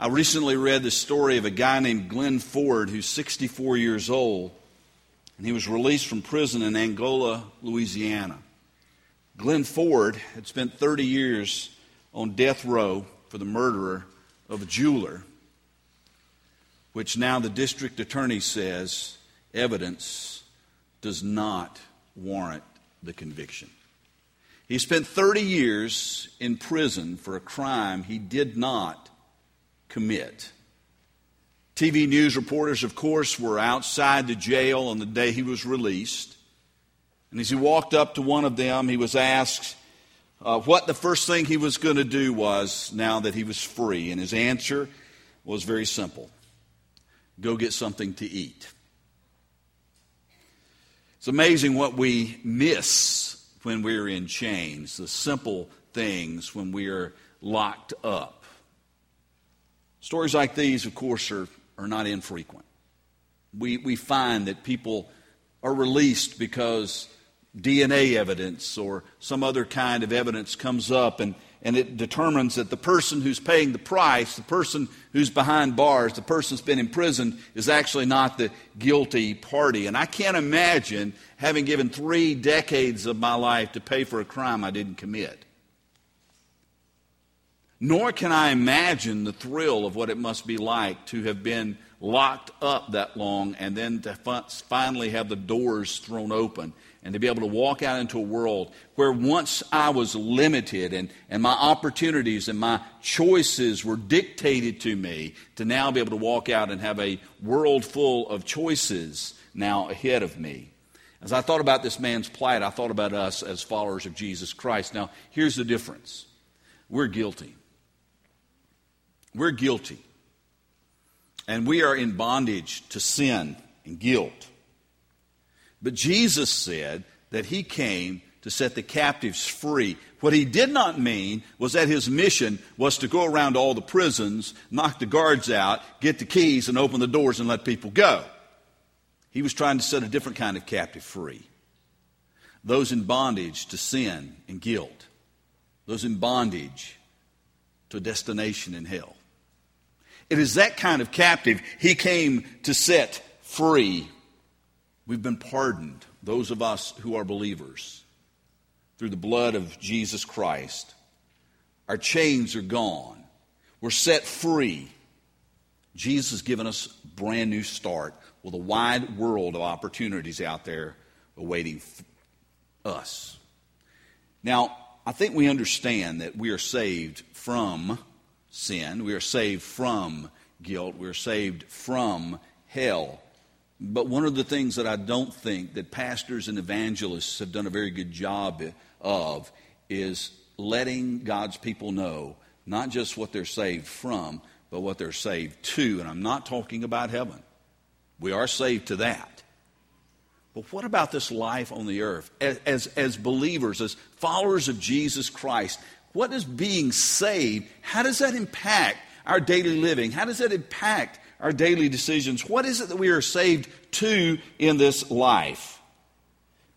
I recently read the story of a guy named Glenn Ford who's 64 years old, and he was released from prison in Angola, Louisiana. Glenn Ford had spent 30 years on death row for the murderer of a jeweler, which now the district attorney says evidence does not warrant the conviction. He spent 30 years in prison for a crime he did not commit. TV news reporters, of course, were outside the jail on the day he was released. And as he walked up to one of them, he was asked uh, what the first thing he was going to do was now that he was free. And his answer was very simple go get something to eat. It's amazing what we miss when we're in chains, the simple things when we are locked up. Stories like these, of course, are, are not infrequent. We, we find that people are released because DNA evidence or some other kind of evidence comes up and, and it determines that the person who's paying the price, the person who's behind bars, the person who's been imprisoned, is actually not the guilty party. And I can't imagine having given three decades of my life to pay for a crime I didn't commit. Nor can I imagine the thrill of what it must be like to have been locked up that long and then to finally have the doors thrown open and to be able to walk out into a world where once I was limited and, and my opportunities and my choices were dictated to me, to now be able to walk out and have a world full of choices now ahead of me. As I thought about this man's plight, I thought about us as followers of Jesus Christ. Now, here's the difference we're guilty. We're guilty. And we are in bondage to sin and guilt. But Jesus said that he came to set the captives free. What he did not mean was that his mission was to go around all the prisons, knock the guards out, get the keys, and open the doors and let people go. He was trying to set a different kind of captive free. Those in bondage to sin and guilt, those in bondage to a destination in hell. It is that kind of captive he came to set free. We've been pardoned, those of us who are believers, through the blood of Jesus Christ. Our chains are gone. We're set free. Jesus has given us a brand new start with a wide world of opportunities out there awaiting us. Now, I think we understand that we are saved from sin. We are saved from guilt. We're saved from hell. But one of the things that I don't think that pastors and evangelists have done a very good job of is letting God's people know not just what they're saved from, but what they're saved to. And I'm not talking about heaven. We are saved to that. But what about this life on the earth? As, as, as believers, as followers of Jesus Christ, what is being saved? How does that impact our daily living? How does that impact our daily decisions? What is it that we are saved to in this life?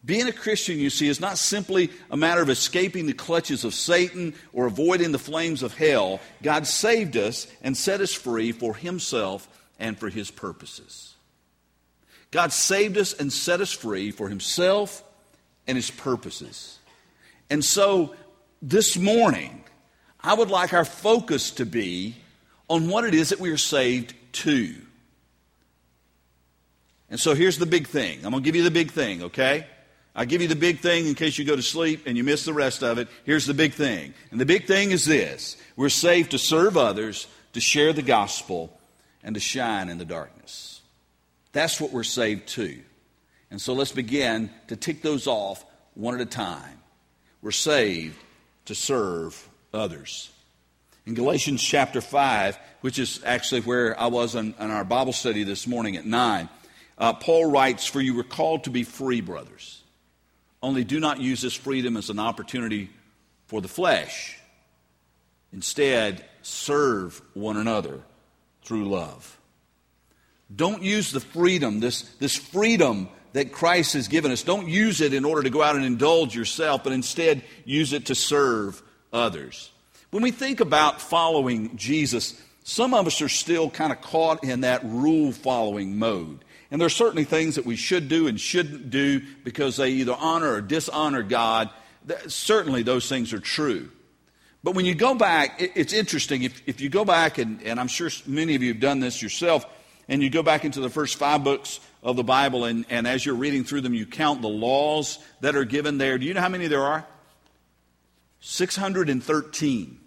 Being a Christian, you see, is not simply a matter of escaping the clutches of Satan or avoiding the flames of hell. God saved us and set us free for Himself and for His purposes. God saved us and set us free for Himself and His purposes. And so this morning, I would like our focus to be on what it is that we are saved to. And so here's the big thing. I'm going to give you the big thing, okay? I give you the big thing in case you go to sleep and you miss the rest of it. Here's the big thing. And the big thing is this we're saved to serve others, to share the gospel, and to shine in the darkness. That's what we're saved to. And so let's begin to tick those off one at a time. We're saved to serve others. In Galatians chapter 5, which is actually where I was in, in our Bible study this morning at 9, uh, Paul writes, For you were called to be free, brothers. Only do not use this freedom as an opportunity for the flesh. Instead, serve one another through love. Don't use the freedom, this, this freedom that Christ has given us. Don't use it in order to go out and indulge yourself, but instead use it to serve others. When we think about following Jesus, some of us are still kind of caught in that rule following mode. And there are certainly things that we should do and shouldn't do because they either honor or dishonor God. Certainly, those things are true. But when you go back, it's interesting. If, if you go back, and, and I'm sure many of you have done this yourself, and you go back into the first five books of the Bible, and, and as you're reading through them, you count the laws that are given there. Do you know how many there are? 613.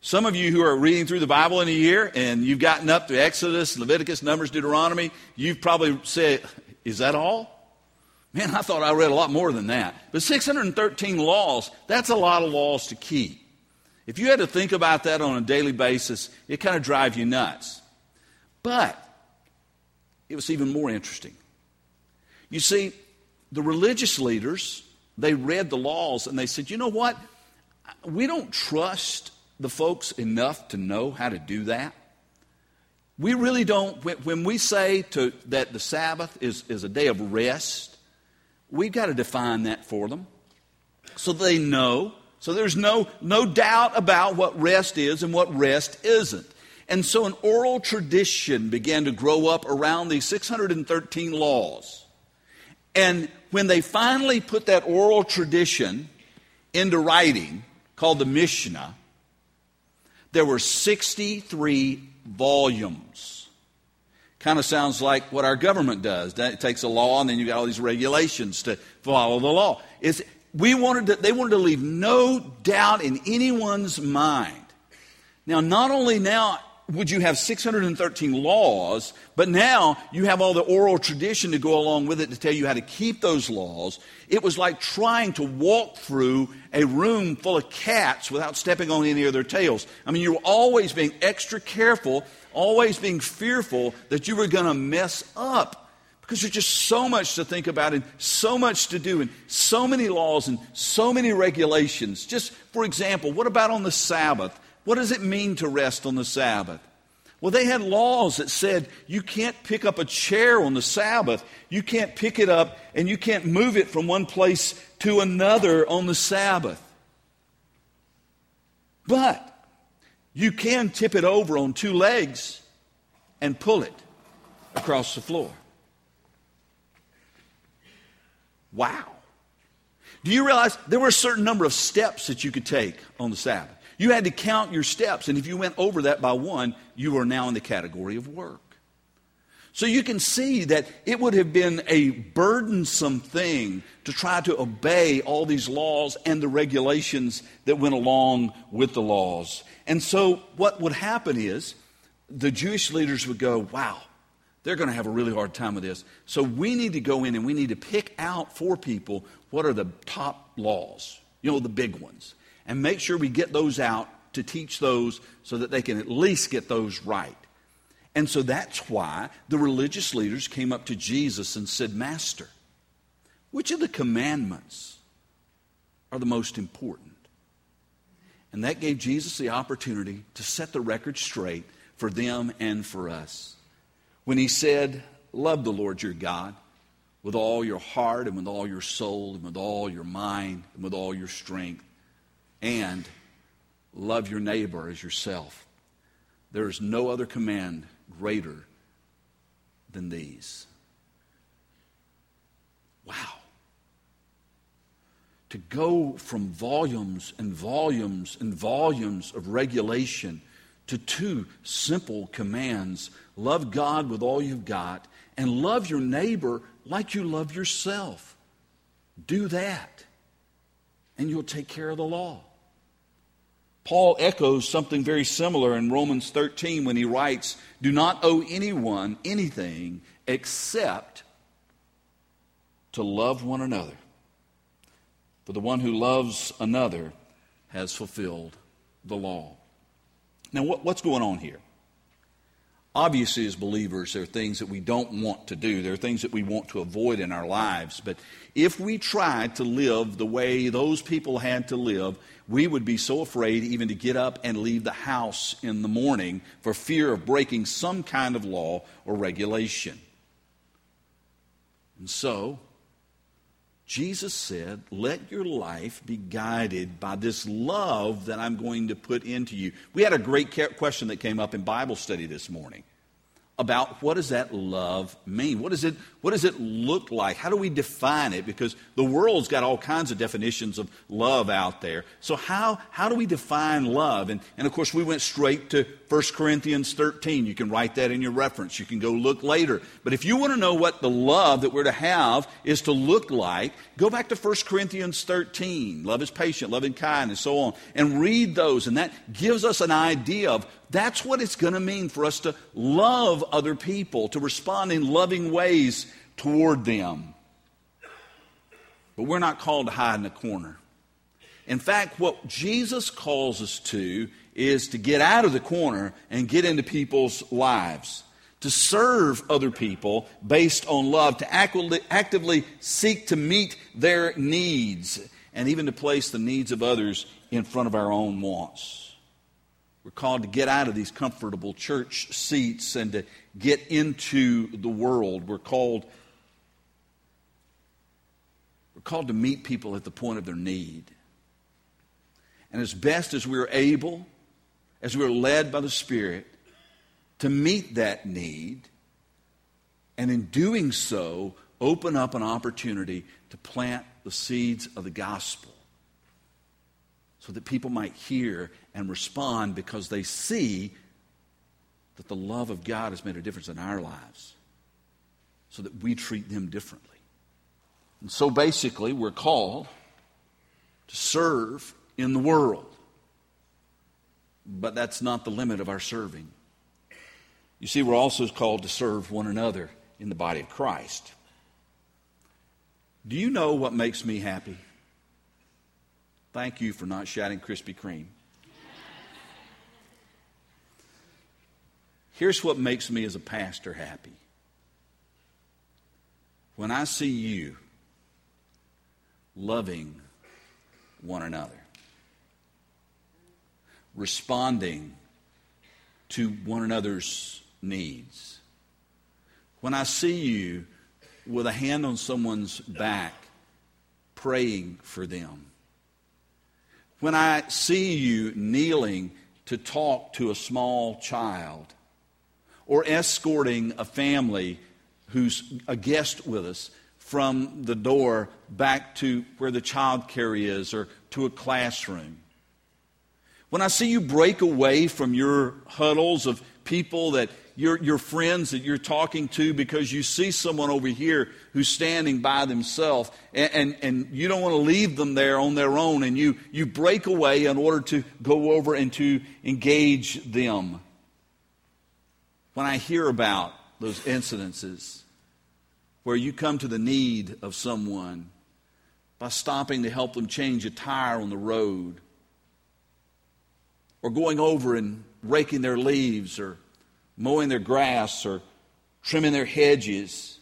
Some of you who are reading through the Bible in a year and you've gotten up to Exodus, Leviticus, Numbers, Deuteronomy, you've probably said, Is that all? Man, I thought I read a lot more than that. But 613 laws, that's a lot of laws to keep. If you had to think about that on a daily basis, it kind of drives you nuts. But it was even more interesting. You see, the religious leaders, they read the laws and they said, you know what? We don't trust the folks enough to know how to do that. We really don't, when we say to, that the Sabbath is, is a day of rest, we've got to define that for them so they know. So there's no, no doubt about what rest is and what rest isn't. And so an oral tradition began to grow up around these 613 laws. And when they finally put that oral tradition into writing, called the Mishnah, there were 63 volumes. Kind of sounds like what our government does. It takes a law and then you got all these regulations to follow the law. It's, we wanted to, they wanted to leave no doubt in anyone's mind. Now, not only now would you have 613 laws, but now you have all the oral tradition to go along with it to tell you how to keep those laws. It was like trying to walk through a room full of cats without stepping on any of their tails. I mean, you were always being extra careful, always being fearful that you were going to mess up. Because there's just so much to think about and so much to do and so many laws and so many regulations. Just for example, what about on the Sabbath? What does it mean to rest on the Sabbath? Well, they had laws that said you can't pick up a chair on the Sabbath. You can't pick it up and you can't move it from one place to another on the Sabbath. But you can tip it over on two legs and pull it across the floor. Wow. Do you realize there were a certain number of steps that you could take on the Sabbath? You had to count your steps, and if you went over that by one, you are now in the category of work. So you can see that it would have been a burdensome thing to try to obey all these laws and the regulations that went along with the laws. And so what would happen is the Jewish leaders would go, wow, they're going to have a really hard time with this. So we need to go in and we need to pick out for people what are the top laws, you know, the big ones and make sure we get those out to teach those so that they can at least get those right. And so that's why the religious leaders came up to Jesus and said, Master, which of the commandments are the most important? And that gave Jesus the opportunity to set the record straight for them and for us. When he said, Love the Lord your God with all your heart and with all your soul and with all your mind and with all your strength and love your neighbor as yourself. There is no other command greater than these. Wow. To go from volumes and volumes and volumes of regulation to two simple commands love God with all you've got and love your neighbor like you love yourself. Do that, and you'll take care of the law. Paul echoes something very similar in Romans 13 when he writes, Do not owe anyone anything except to love one another. For the one who loves another has fulfilled the law. Now, what, what's going on here? Obviously, as believers, there are things that we don't want to do. There are things that we want to avoid in our lives. But if we tried to live the way those people had to live, we would be so afraid even to get up and leave the house in the morning for fear of breaking some kind of law or regulation. And so, Jesus said, Let your life be guided by this love that I'm going to put into you. We had a great question that came up in Bible study this morning about what does that love mean? What does it, what does it look like? How do we define it? Because the world's got all kinds of definitions of love out there. So how, how do we define love? And, and of course, we went straight to 1 Corinthians 13. You can write that in your reference. You can go look later. But if you want to know what the love that we're to have is to look like, go back to 1 Corinthians 13. Love is patient, love kind, and so on. And read those. And that gives us an idea of that's what it's going to mean for us to love other people, to respond in loving ways toward them. But we're not called to hide in a corner. In fact, what Jesus calls us to is to get out of the corner and get into people's lives, to serve other people based on love, to actively, seek to meet their needs, and even to place the needs of others in front of our own wants. We're called to get out of these comfortable church seats and to get into the world. We're called we're called to meet people at the point of their need. And as best as we're able, as we're led by the Spirit, to meet that need, and in doing so, open up an opportunity to plant the seeds of the gospel so that people might hear and respond because they see that the love of God has made a difference in our lives so that we treat them differently. And so basically, we're called to serve in the world. But that's not the limit of our serving. You see, we're also called to serve one another in the body of Christ. Do you know what makes me happy? Thank you for not shouting Krispy Kreme. Here's what makes me as a pastor happy. When I see you loving one another, responding to one another's needs, when I see you with a hand on someone's back, praying for them, when I see you kneeling to talk to a small child or escorting a family who's a guest with us from the door back to where the child care is or to a classroom. When I see you break away from your huddles of people that your, your friends that you're talking to because you see someone over here who's standing by themselves and, and, and you don't want to leave them there on their own and you, you break away in order to go over and to engage them. When I hear about those incidences where you come to the need of someone by stopping to help them change a tire on the road or going over and raking their leaves or mowing their grass or trimming their hedges.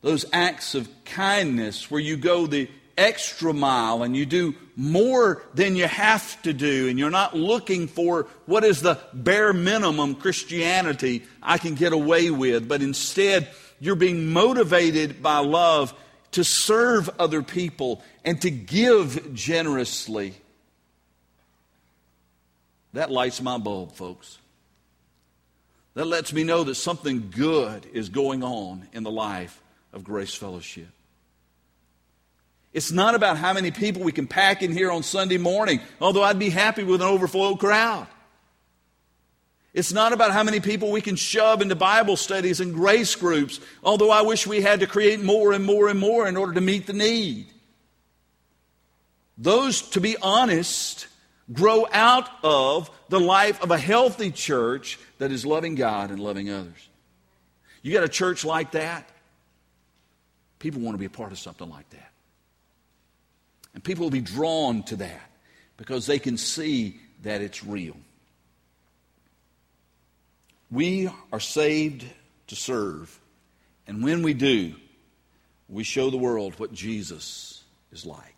Those acts of kindness where you go the extra mile and you do more than you have to do, and you're not looking for what is the bare minimum Christianity I can get away with, but instead you're being motivated by love to serve other people and to give generously. That lights my bulb, folks. That lets me know that something good is going on in the life of Grace Fellowship. It's not about how many people we can pack in here on Sunday morning, although I'd be happy with an overflow crowd. It's not about how many people we can shove into Bible studies and grace groups, although I wish we had to create more and more and more in order to meet the need. Those, to be honest, grow out of the life of a healthy church that is loving God and loving others. You got a church like that, people want to be a part of something like that. And people will be drawn to that because they can see that it's real. We are saved to serve, and when we do, we show the world what Jesus is like.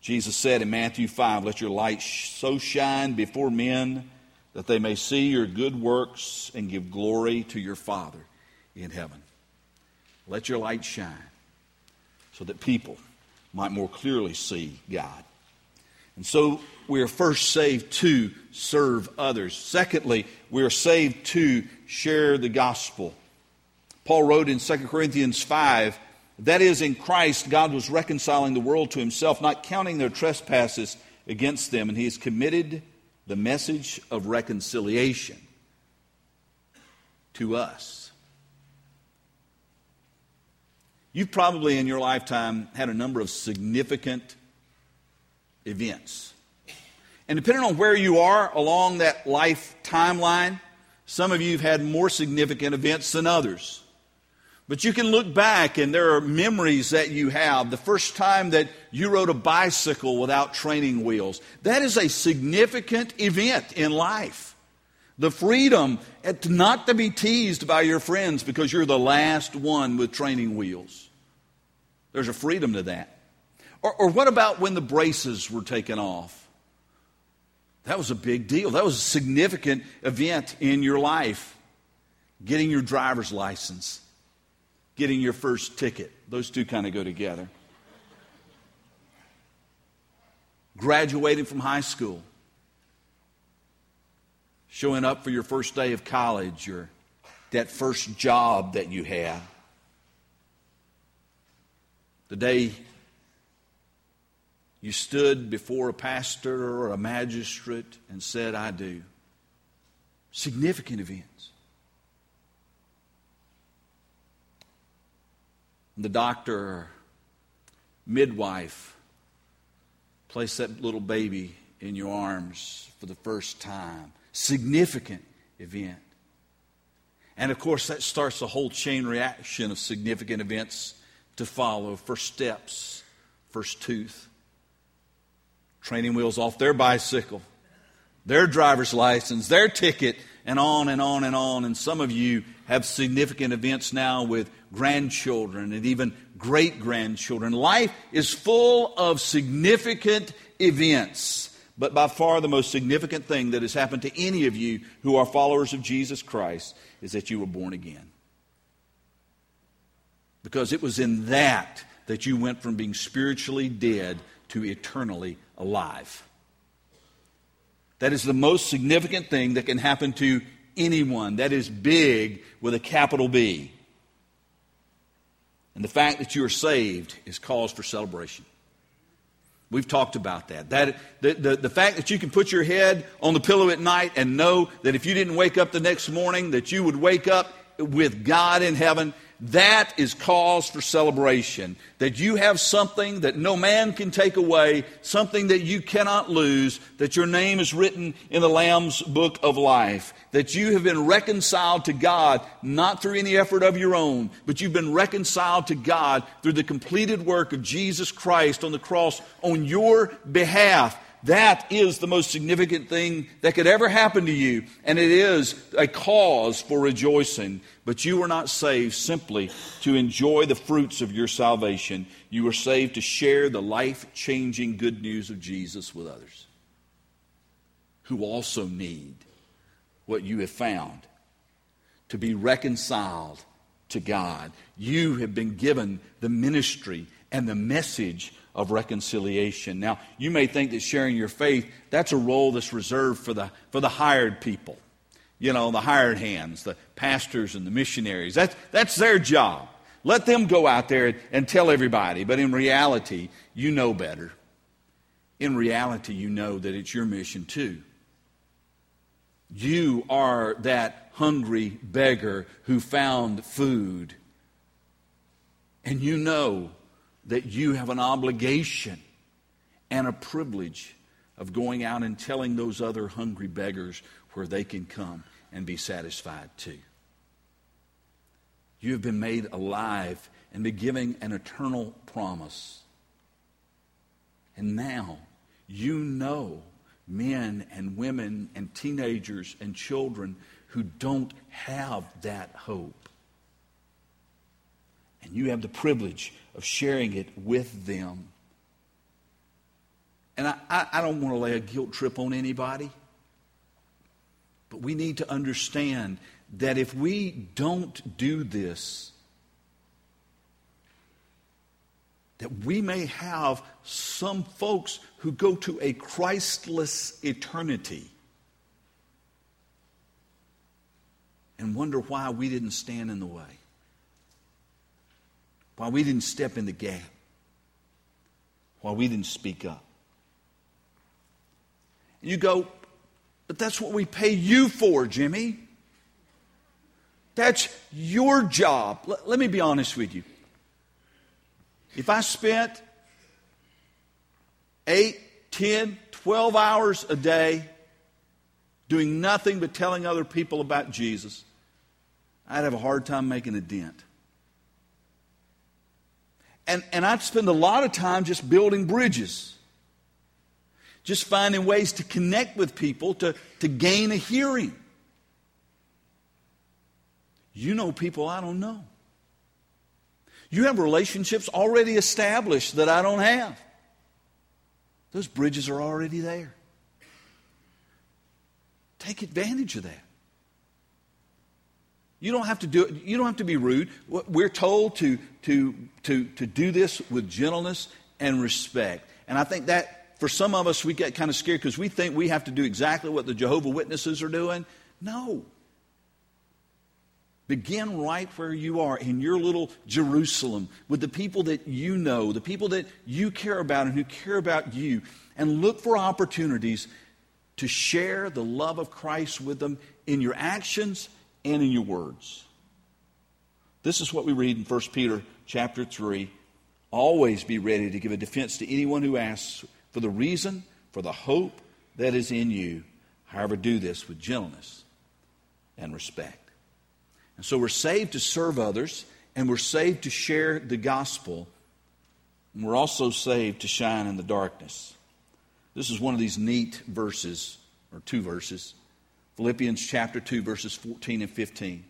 Jesus said in Matthew 5, Let your light so shine before men that they may see your good works and give glory to your Father in heaven. Let your light shine. so that people might more clearly see God. And so we are first saved to serve others. Secondly, we are saved to share the gospel. Paul wrote in 2 Corinthians 5 that is, in Christ, God was reconciling the world to himself, not counting their trespasses against them, and he has committed the message of reconciliation to us. You've probably in your lifetime had a number of significant events. And depending on where you are along that life timeline, some of you have had more significant events than others. But you can look back and there are memories that you have. The first time that you rode a bicycle without training wheels. That is a significant event in life. The freedom not to be teased by your friends because you're the last one with training wheels. There's a freedom to that. Or, or what about when the braces were taken off? That was a big deal. That was a significant event in your life. Getting your driver's license getting your first ticket. Those two kind of go together. Graduating from high school, showing up for your first day of college or that first job that you had. The day you stood before a pastor or a magistrate and said, I do. Significant events. the doctor midwife place that little baby in your arms for the first time. Significant event. And of course, that starts a whole chain reaction of significant events to follow. First steps, first tooth, training wheels off their bicycle, their driver's license, their ticket, and on and on and on. And some of you have significant events now with grandchildren and even great grandchildren. Life is full of significant events. But by far the most significant thing that has happened to any of you who are followers of Jesus Christ is that you were born again. Because it was in that that you went from being spiritually dead to eternally alive. That is the most significant thing that can happen to anyone. That is big with a capital B. And the fact that you are saved is cause for celebration. We've talked about that. that the, the, the fact that you can put your head on the pillow at night and know that if you didn't wake up the next morning, that you would wake up with God in heaven that is cause for celebration. That you have something that no man can take away, something that you cannot lose, that your name is written in the Lamb's book of life. That you have been reconciled to God, not through any effort of your own, but you've been reconciled to God through the completed work of Jesus Christ on the cross on your behalf. That is the most significant thing that could ever happen to you, and it is a cause for rejoicing. But you were not saved simply to enjoy the fruits of your salvation. You were saved to share the life changing good news of Jesus with others who also need what you have found to be reconciled to God. You have been given the ministry and the message of reconciliation. Now, you may think that sharing your faith, that's a role that's reserved for the, for the hired people. You know, the hired hands, the pastors and the missionaries. That's, that's their job. Let them go out there and tell everybody. But in reality, you know better. In reality, you know that it's your mission too. You are that hungry beggar who found food. And you know that you have an obligation and a privilege of going out and telling those other hungry beggars where they can come and be satisfied too. You have been made alive and been given an eternal promise. And now you know men and women and teenagers and children who don't have that hope. And you have the privilege of sharing it with them. And I, I, I don't want to lay a guilt trip on anybody, but we need to understand that if we don't do this, that we may have some folks who go to a Christless eternity and wonder why we didn't stand in the way, why we didn't step in the gap, why we didn't speak up. And you go, but that's what we pay you for, Jimmy. That's your job. Let, me be honest with you. If I spent 8, 10, 12 hours a day doing nothing but telling other people about Jesus, I'd have a hard time making a dent. And, and I'd spend a lot of time just building bridges, just finding ways to connect with people to, to gain a hearing. You know people I don't know. You have relationships already established that I don't have. Those bridges are already there. Take advantage of that. You don't have to do it, you don't have to be rude. We're told to, to, to, to do this with gentleness and respect. And I think that for some of us, we get kind of scared because we think we have to do exactly what the Jehovah Witnesses are doing. No. Begin right where you are in your little Jerusalem with the people that you know, the people that you care about and who care about you, and look for opportunities to share the love of Christ with them in your actions and in your words. This is what we read in 1 Peter chapter 3. Always be ready to give a defense to anyone who asks for the reason for the hope that is in you. However, do this with gentleness and respect. And so we're saved to serve others, and we're saved to share the gospel, and we're also saved to shine in the darkness. This is one of these neat verses, or two verses. Philippians chapter 2, verses 14 and 15.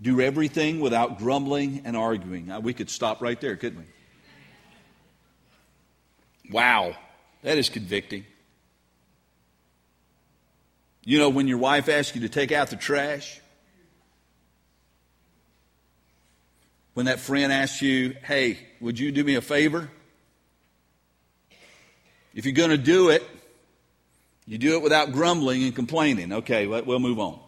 Do everything without grumbling and arguing. Now, we could stop right there, couldn't we? Wow, that is convicting. You know, when your wife asks you to take out the trash, When that friend asks you, hey, would you do me a favor? If you're going to do it, you do it without grumbling and complaining. Okay, we'll move on.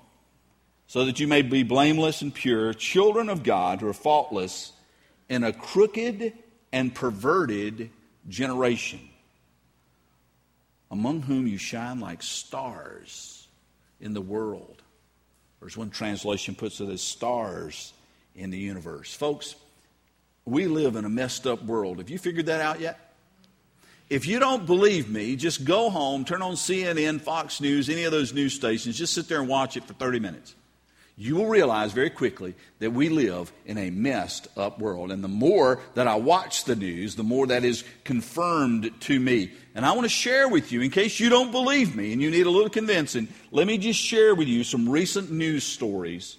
So that you may be blameless and pure, children of God who are faultless in a crooked and perverted generation, among whom you shine like stars in the world. Or as one translation puts it, as stars in the universe. Folks, we live in a messed up world. Have you figured that out yet? If you don't believe me, just go home, turn on CNN, Fox News, any of those news stations, just sit there and watch it for 30 minutes. You will realize very quickly that we live in a messed up world. And the more that I watch the news, the more that is confirmed to me. And I want to share with you, in case you don't believe me and you need a little convincing, let me just share with you some recent news stories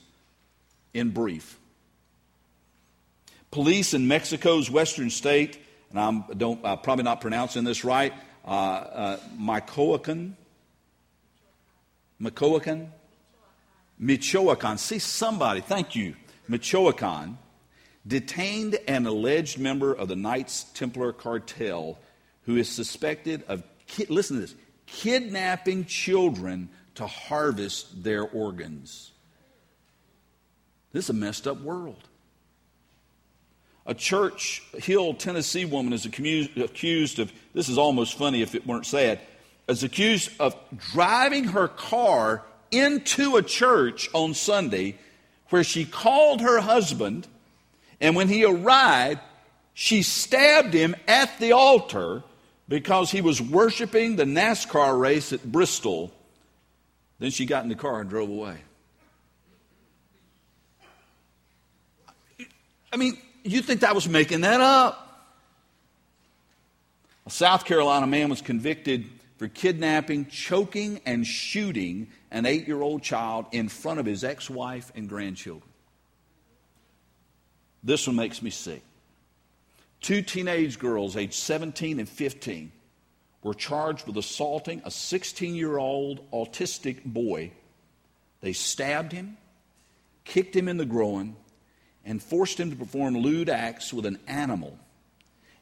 in brief. Police in Mexico's western state, and I'm don't, probably not pronouncing this right, uh, uh, Michoacan, Michoacan, Michoacan. See somebody, thank you, Michoacan, detained an alleged member of the Knights Templar cartel who is suspected of, listen to this, kidnapping children to harvest their organs. This is a messed up world. A Church Hill, Tennessee woman is accused of, this is almost funny if it weren't sad, is accused of driving her car into a church on Sunday where she called her husband, and when he arrived, she stabbed him at the altar because he was worshiping the NASCAR race at Bristol. Then she got in the car and drove away. I mean, you think that was making that up. A South Carolina man was convicted for kidnapping, choking, and shooting an eight year old child in front of his ex wife and grandchildren. This one makes me sick. Two teenage girls, aged 17 and 15, were charged with assaulting a 16 year old autistic boy. They stabbed him, kicked him in the groin, and forced him to perform lewd acts with an animal.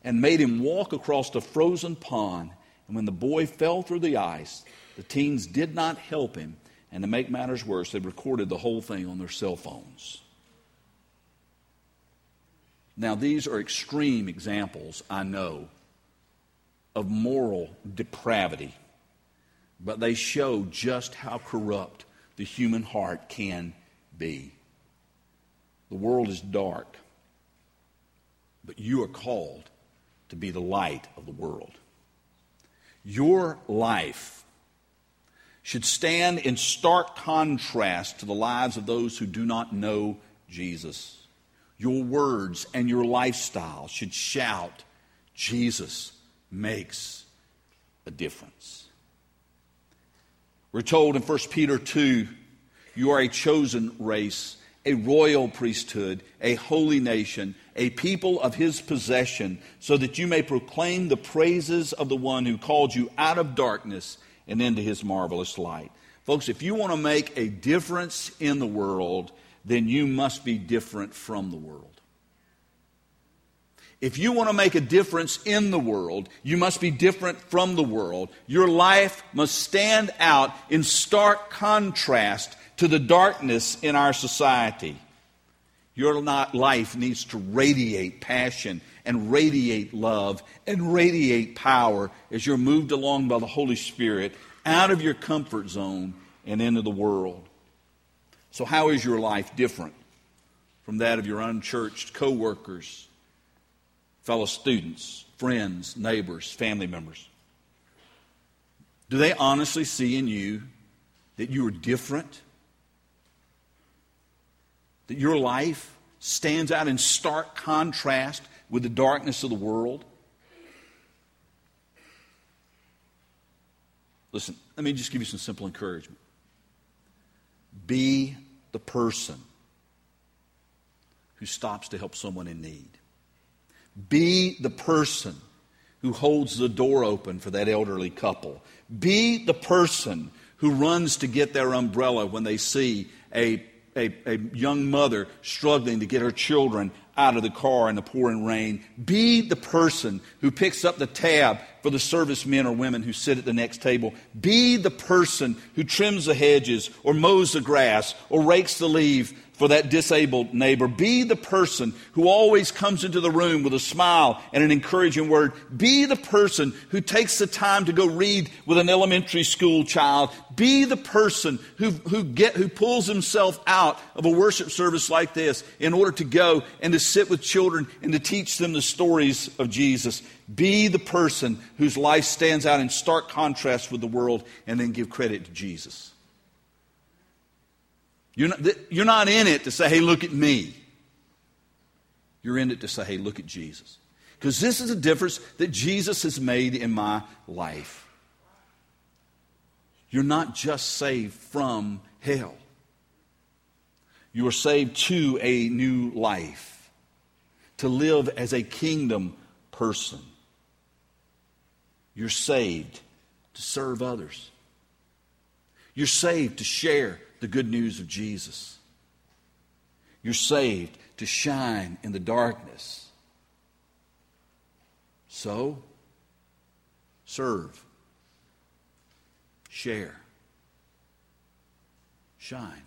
and made him walk across a frozen pond. And when the boy fell through the ice, the teens did not help him. And to make matters worse, they recorded the whole thing on their cell phones. Now, these are extreme examples, I know, of moral depravity, but they show just how corrupt the human heart can be. The world is dark, but you are called to be the light of the world. Your life should stand in stark contrast to the lives of those who do not know Jesus. Your words and your lifestyle should shout, Jesus makes a difference. We're told in 1 Peter 2 you are a chosen race, a royal priesthood, a holy nation, a people of his possession, so that you may proclaim the praises of the one who called you out of darkness and into his marvelous light. Folks, if you want to make a difference in the world, then you must be different from the world. If you want to make a difference in the world, you must be different from the world. Your life must stand out in stark contrast to the darkness in our society. Your life needs to radiate passion and radiate love and radiate power as you're moved along by the Holy Spirit out of your comfort zone and into the world. So, how is your life different from that of your unchurched coworkers, fellow students, friends, neighbors, family members? Do they honestly see in you that you are different? That your life stands out in stark contrast with the darkness of the world? Listen, let me just give you some simple encouragement. Be the person who stops to help someone in need. Be the person who holds the door open for that elderly couple. Be the person who runs to get their umbrella when they see a, a, a, young mother struggling to get her children out of the car in the pouring rain. Be the person who picks up the tab for the servicemen or women who sit at the next table. Be the person who trims the hedges or mows the grass or rakes the leaves for that disabled neighbor. Be the person who always comes into the room with a smile and an encouraging word. Be the person who takes the time to go read with an elementary school child. Be the person who, who, get, who pulls himself out of a worship service like this in order to go and to sit with children and to teach them the stories of Jesus. Be the person whose life stands out in stark contrast with the world and then give credit to Jesus. You're not, you're not in it to say, hey, look at me. You're in it to say, hey, look at Jesus. Because this is a difference that Jesus has made in my life. You're not just saved from hell, you are saved to a new life, to live as a kingdom person. You're saved to serve others. You're saved to share the good news of Jesus. You're saved to shine in the darkness. So, serve, share, shine.